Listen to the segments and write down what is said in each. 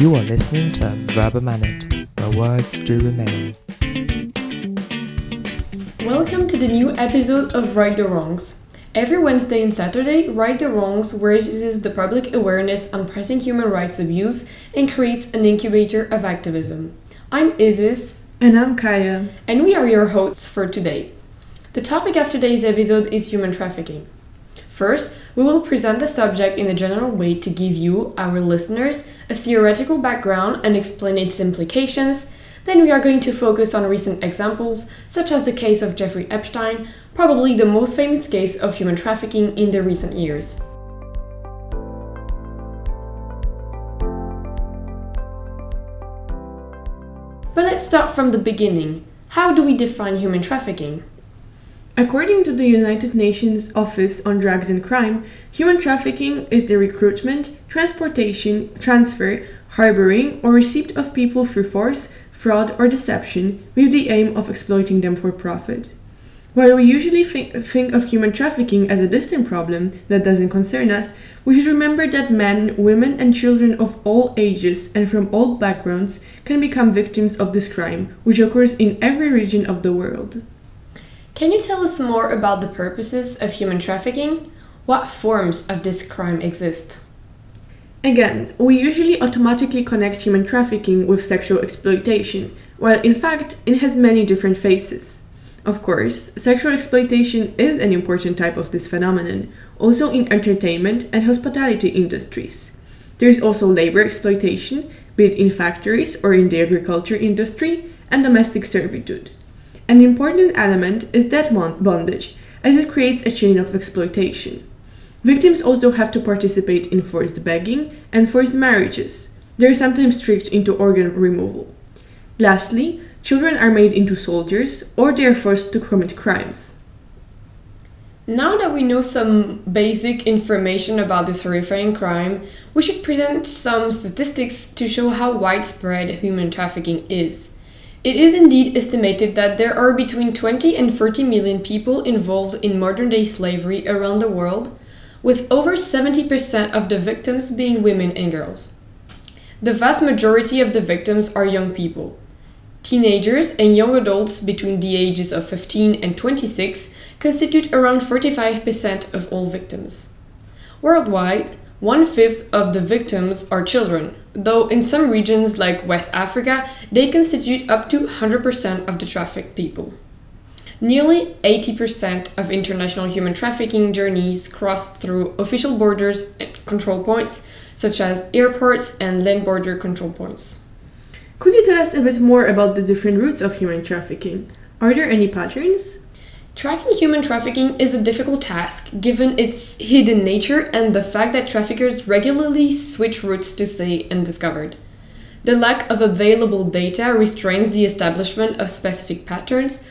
You are listening to Verba Manent, where words do remain. Welcome to the new episode of Right the Wrongs. Every Wednesday and Saturday, Right the Wrongs raises the public awareness on pressing human rights abuse and creates an incubator of activism. I'm Isis. And I'm Kaya. And we are your hosts for today. The topic of today's episode is human trafficking. First, we will present the subject in a general way to give you, our listeners, a theoretical background and explain its implications. Then we are going to focus on recent examples, such as the case of Jeffrey Epstein, probably the most famous case of human trafficking in the recent years. But let's start from the beginning. How do we define human trafficking? According to the United Nations Office on Drugs and Crime, human trafficking is the recruitment, transportation, transfer, harboring, or receipt of people through force, fraud, or deception with the aim of exploiting them for profit. While we usually think, think of human trafficking as a distant problem that doesn't concern us, we should remember that men, women, and children of all ages and from all backgrounds can become victims of this crime, which occurs in every region of the world. Can you tell us more about the purposes of human trafficking? What forms of this crime exist? Again, we usually automatically connect human trafficking with sexual exploitation, while in fact it has many different faces. Of course, sexual exploitation is an important type of this phenomenon, also in entertainment and hospitality industries. There is also labor exploitation, be it in factories or in the agriculture industry, and domestic servitude. An important element is debt bondage, as it creates a chain of exploitation. Victims also have to participate in forced begging and forced marriages. They are sometimes tricked into organ removal. Lastly, children are made into soldiers or they are forced to commit crimes. Now that we know some basic information about this horrifying crime, we should present some statistics to show how widespread human trafficking is. It is indeed estimated that there are between 20 and 30 million people involved in modern day slavery around the world, with over 70% of the victims being women and girls. The vast majority of the victims are young people. Teenagers and young adults between the ages of 15 and 26 constitute around 45% of all victims. Worldwide, one fifth of the victims are children, though in some regions like West Africa, they constitute up to 100% of the trafficked people. Nearly 80% of international human trafficking journeys cross through official borders and control points, such as airports and land border control points. Could you tell us a bit more about the different routes of human trafficking? Are there any patterns? Tracking human trafficking is a difficult task given its hidden nature and the fact that traffickers regularly switch routes to stay undiscovered. The lack of available data restrains the establishment of specific patterns,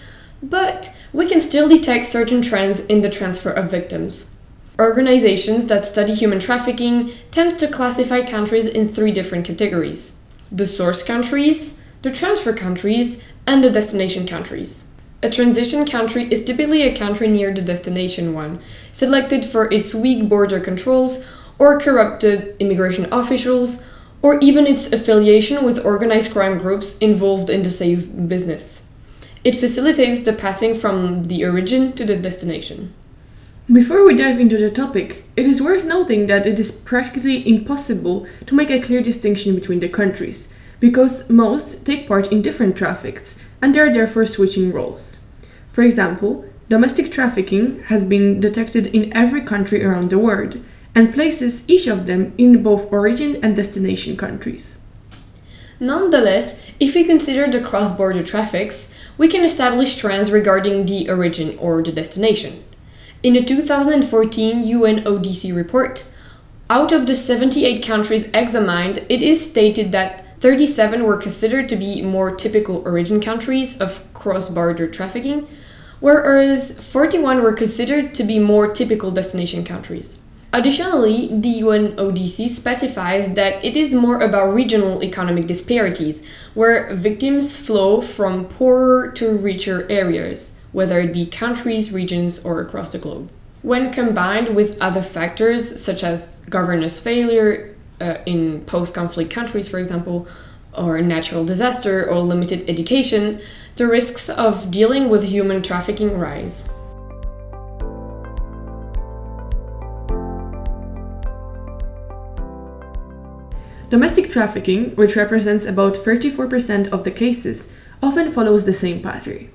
but we can still detect certain trends in the transfer of victims. Organizations that study human trafficking tend to classify countries in three different categories the source countries, the transfer countries, and the destination countries. A transition country is typically a country near the destination one, selected for its weak border controls or corrupted immigration officials, or even its affiliation with organized crime groups involved in the same business. It facilitates the passing from the origin to the destination. Before we dive into the topic, it is worth noting that it is practically impossible to make a clear distinction between the countries, because most take part in different traffics and they are therefore switching roles. For example, domestic trafficking has been detected in every country around the world and places each of them in both origin and destination countries. Nonetheless, if we consider the cross border traffics, we can establish trends regarding the origin or the destination. In a 2014 UNODC report, out of the 78 countries examined, it is stated that 37 were considered to be more typical origin countries of cross border trafficking, whereas 41 were considered to be more typical destination countries. Additionally, the UNODC specifies that it is more about regional economic disparities, where victims flow from poorer to richer areas, whether it be countries, regions, or across the globe. When combined with other factors such as governance failure, uh, in post conflict countries, for example, or natural disaster or limited education, the risks of dealing with human trafficking rise. Domestic trafficking, which represents about 34% of the cases, often follows the same pattern.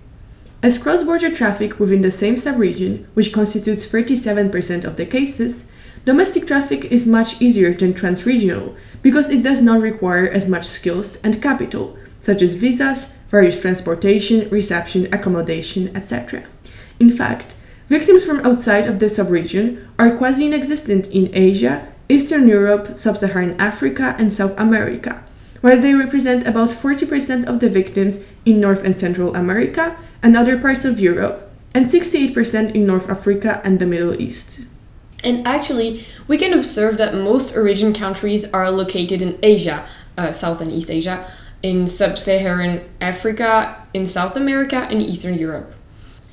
As cross border traffic within the same subregion, which constitutes 37% of the cases, domestic traffic is much easier than transregional because it does not require as much skills and capital, such as visas, various transportation, reception, accommodation, etc. In fact, victims from outside of the subregion are quasi inexistent in Asia, Eastern Europe, Sub Saharan Africa, and South America, while they represent about 40% of the victims in North and Central America and other parts of Europe, and 68% in North Africa and the Middle East. And actually, we can observe that most origin countries are located in Asia, uh, South and East Asia, in Sub Saharan Africa, in South America, and Eastern Europe.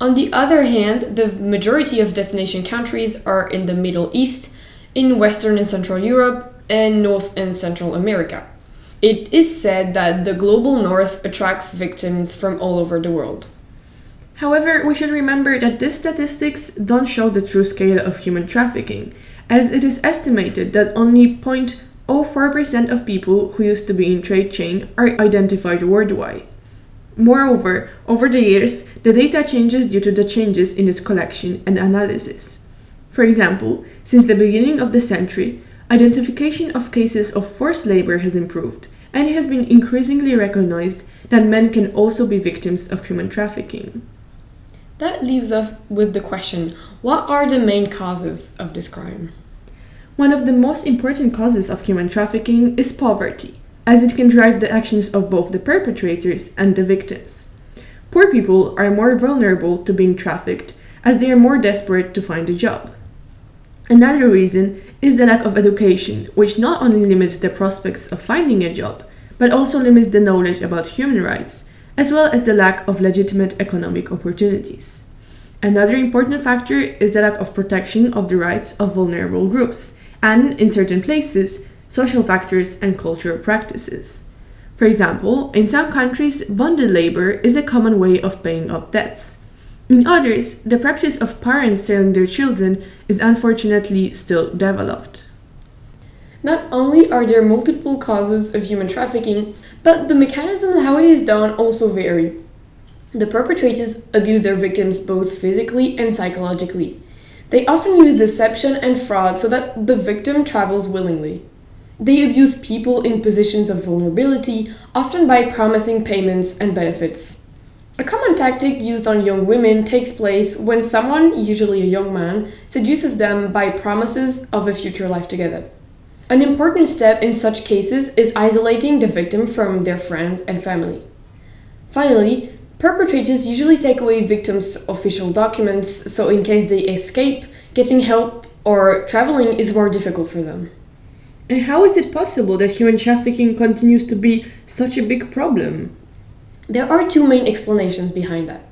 On the other hand, the majority of destination countries are in the Middle East, in Western and Central Europe, and North and Central America. It is said that the global north attracts victims from all over the world. However, we should remember that these statistics don't show the true scale of human trafficking, as it is estimated that only 0.04% of people who used to be in trade chain are identified worldwide. Moreover, over the years, the data changes due to the changes in its collection and analysis. For example, since the beginning of the century, identification of cases of forced labor has improved, and it has been increasingly recognized that men can also be victims of human trafficking. That leaves us with the question what are the main causes of this crime? One of the most important causes of human trafficking is poverty, as it can drive the actions of both the perpetrators and the victims. Poor people are more vulnerable to being trafficked as they are more desperate to find a job. Another reason is the lack of education, which not only limits the prospects of finding a job, but also limits the knowledge about human rights, as well as the lack of legitimate economic opportunities. Another important factor is the lack of protection of the rights of vulnerable groups, and, in certain places, social factors and cultural practices. For example, in some countries, bonded labor is a common way of paying off debts. In others, the practice of parents selling their children is unfortunately still developed. Not only are there multiple causes of human trafficking, but the mechanism how it is done also vary. The perpetrators abuse their victims both physically and psychologically. They often use deception and fraud so that the victim travels willingly. They abuse people in positions of vulnerability, often by promising payments and benefits. A common tactic used on young women takes place when someone, usually a young man, seduces them by promises of a future life together. An important step in such cases is isolating the victim from their friends and family. Finally, perpetrators usually take away victims' official documents, so in case they escape, getting help or traveling is more difficult for them. And how is it possible that human trafficking continues to be such a big problem? There are two main explanations behind that.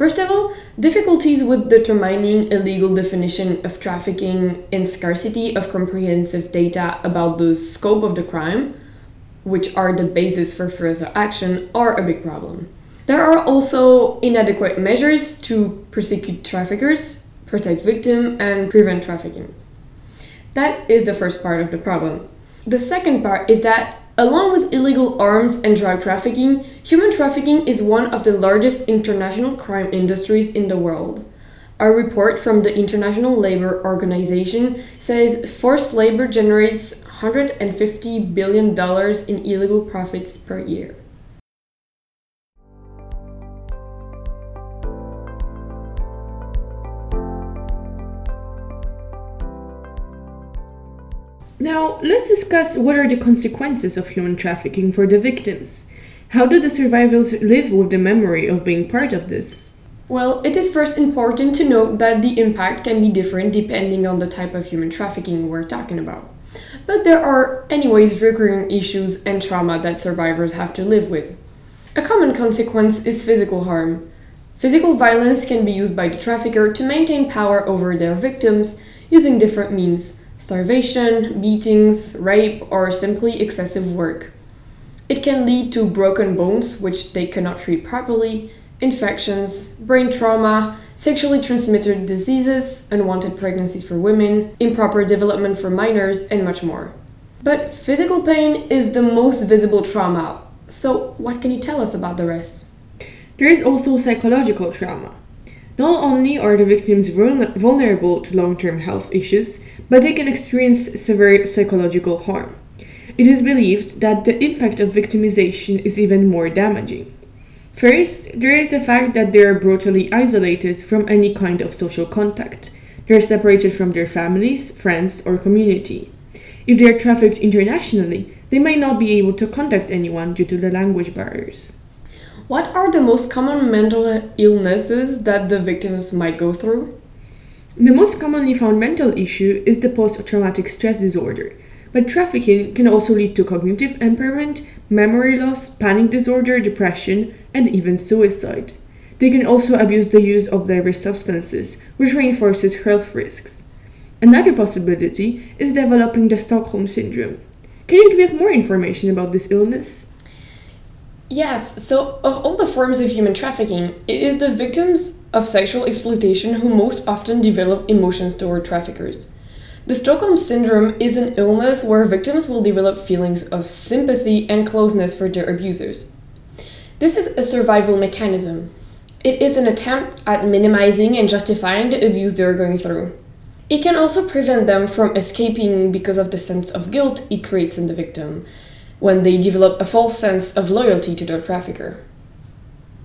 First of all, difficulties with determining a legal definition of trafficking and scarcity of comprehensive data about the scope of the crime, which are the basis for further action, are a big problem. There are also inadequate measures to prosecute traffickers, protect victims, and prevent trafficking. That is the first part of the problem. The second part is that Along with illegal arms and drug trafficking, human trafficking is one of the largest international crime industries in the world. A report from the International Labour Organization says forced labor generates $150 billion in illegal profits per year. Now, let's discuss what are the consequences of human trafficking for the victims. How do the survivors live with the memory of being part of this? Well, it is first important to note that the impact can be different depending on the type of human trafficking we're talking about. But there are, anyways, recurring issues and trauma that survivors have to live with. A common consequence is physical harm. Physical violence can be used by the trafficker to maintain power over their victims using different means, starvation, beatings, rape, or simply excessive work. It can lead to broken bones, which they cannot treat properly, infections, brain trauma, sexually transmitted diseases, unwanted pregnancies for women, improper development for minors, and much more. But physical pain is the most visible trauma. So, what can you tell us about the rest? There is also psychological trauma. Not only are the victims vulnerable to long term health issues, but they can experience severe psychological harm. It is believed that the impact of victimization is even more damaging. First, there is the fact that they are brutally isolated from any kind of social contact. They are separated from their families, friends, or community. If they are trafficked internationally, they may not be able to contact anyone due to the language barriers. What are the most common mental illnesses that the victims might go through? The most commonly found mental issue is the post traumatic stress disorder, but trafficking can also lead to cognitive impairment, memory loss, panic disorder, depression, and even suicide. They can also abuse the use of diverse substances, which reinforces health risks. Another possibility is developing the Stockholm Syndrome. Can you give us more information about this illness? Yes, so of all the forms of human trafficking, it is the victims of sexual exploitation who most often develop emotions toward traffickers. The Stockholm Syndrome is an illness where victims will develop feelings of sympathy and closeness for their abusers. This is a survival mechanism. It is an attempt at minimizing and justifying the abuse they are going through. It can also prevent them from escaping because of the sense of guilt it creates in the victim, when they develop a false sense of loyalty to their trafficker.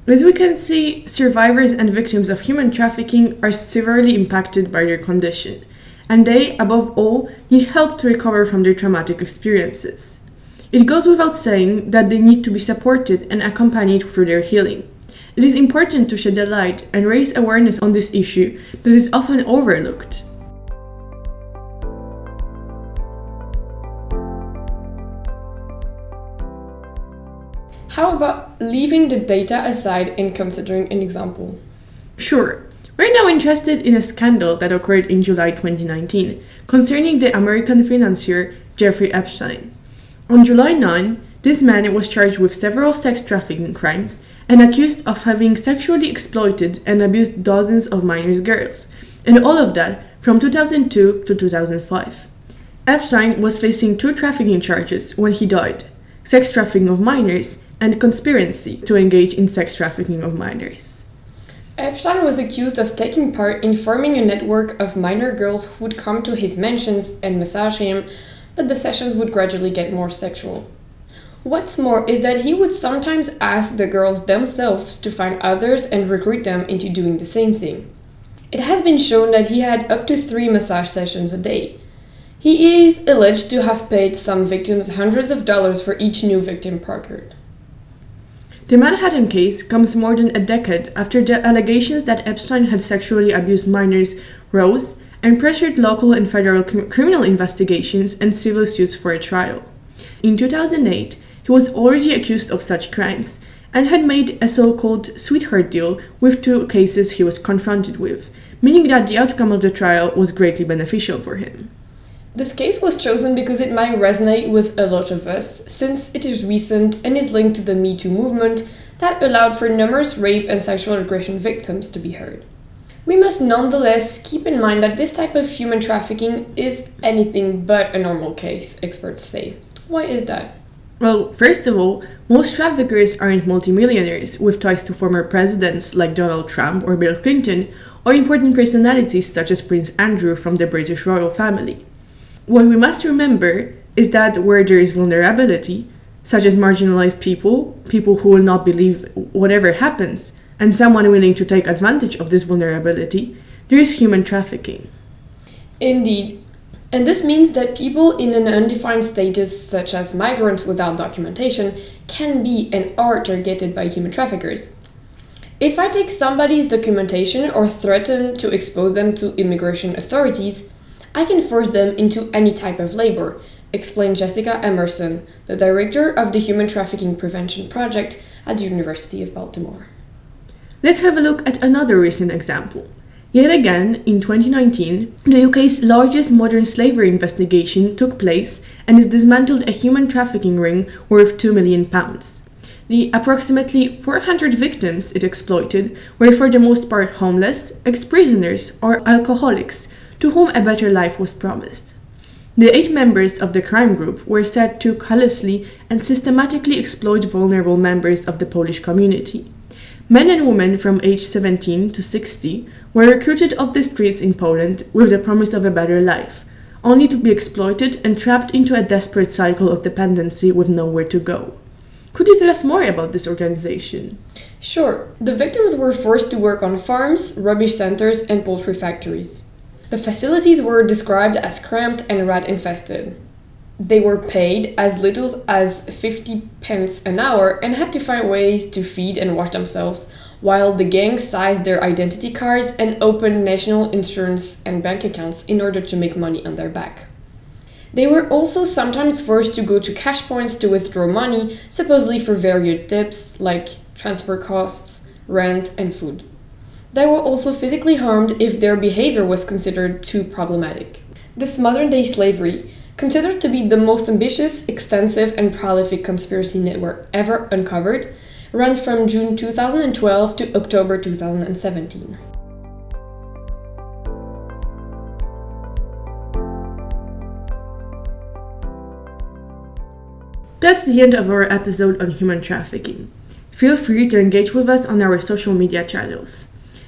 As we can see, survivors and victims of human trafficking are severely impacted by their condition, and they, above all, need help to recover from their traumatic experiences. It goes without saying that they need to be supported and accompanied through their healing. It is important to shed a light and raise awareness on this issue that is often overlooked. How about leaving the data aside and considering an example? Sure. We're now interested in a scandal that occurred in July 2019 concerning the American financier Jeffrey Epstein. On July 9, this man was charged with several sex trafficking crimes and accused of having sexually exploited and abused dozens of minor girls, and all of that from 2002 to 2005. Epstein was facing two trafficking charges when he died sex trafficking of minors and conspiracy to engage in sex trafficking of minors. Epstein was accused of taking part in forming a network of minor girls who would come to his mansions and massage him, but the sessions would gradually get more sexual. What's more is that he would sometimes ask the girls themselves to find others and recruit them into doing the same thing. It has been shown that he had up to three massage sessions a day. He is alleged to have paid some victims hundreds of dollars for each new victim procured. The Manhattan case comes more than a decade after the allegations that Epstein had sexually abused minors rose and pressured local and federal criminal investigations and civil suits for a trial. In 2008, he was already accused of such crimes and had made a so called sweetheart deal with two cases he was confronted with, meaning that the outcome of the trial was greatly beneficial for him. This case was chosen because it might resonate with a lot of us, since it is recent and is linked to the Me Too movement that allowed for numerous rape and sexual aggression victims to be heard. We must nonetheless keep in mind that this type of human trafficking is anything but a normal case, experts say. Why is that? Well, first of all, most traffickers aren't multimillionaires with ties to former presidents like Donald Trump or Bill Clinton, or important personalities such as Prince Andrew from the British royal family. What we must remember is that where there is vulnerability, such as marginalized people, people who will not believe whatever happens, and someone willing to take advantage of this vulnerability, there is human trafficking. Indeed. And this means that people in an undefined status, such as migrants without documentation, can be and are targeted by human traffickers. If I take somebody's documentation or threaten to expose them to immigration authorities, I can force them into any type of labor, explained Jessica Emerson, the director of the Human Trafficking Prevention Project at the University of Baltimore. Let's have a look at another recent example. Yet again, in 2019, the UK's largest modern slavery investigation took place and it dismantled a human trafficking ring worth 2 million pounds. The approximately 400 victims it exploited were for the most part homeless, ex prisoners, or alcoholics to whom a better life was promised. The eight members of the crime group were said to callously and systematically exploit vulnerable members of the Polish community. Men and women from age 17 to 60 were recruited off the streets in Poland with the promise of a better life, only to be exploited and trapped into a desperate cycle of dependency with nowhere to go. Could you tell us more about this organization? Sure. The victims were forced to work on farms, rubbish centers, and poultry factories. The facilities were described as cramped and rat infested. They were paid as little as 50 pence an hour and had to find ways to feed and wash themselves, while the gang sized their identity cards and opened national insurance and bank accounts in order to make money on their back. They were also sometimes forced to go to cash points to withdraw money, supposedly for various tips like transport costs, rent, and food. They were also physically harmed if their behavior was considered too problematic. This modern day slavery, considered to be the most ambitious, extensive, and prolific conspiracy network ever uncovered, ran from June 2012 to October 2017. That's the end of our episode on human trafficking. Feel free to engage with us on our social media channels.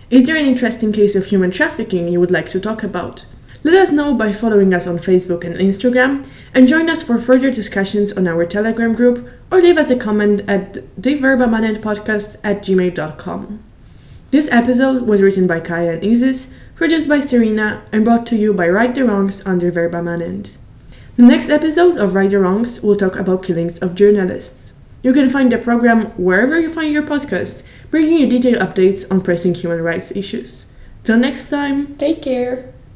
Is there an interesting case of human trafficking you would like to talk about? Let us know by following us on Facebook and Instagram, and join us for further discussions on our Telegram group, or leave us a comment at theverbamanentpodcast at gmail.com. This episode was written by Kaya and Isis, produced by Serena, and brought to you by Right the Wrongs under Verba Manent. The next episode of Right the Wrongs will talk about killings of journalists. You can find the program wherever you find your podcast, bringing you detailed updates on pressing human rights issues. Till next time! Take care!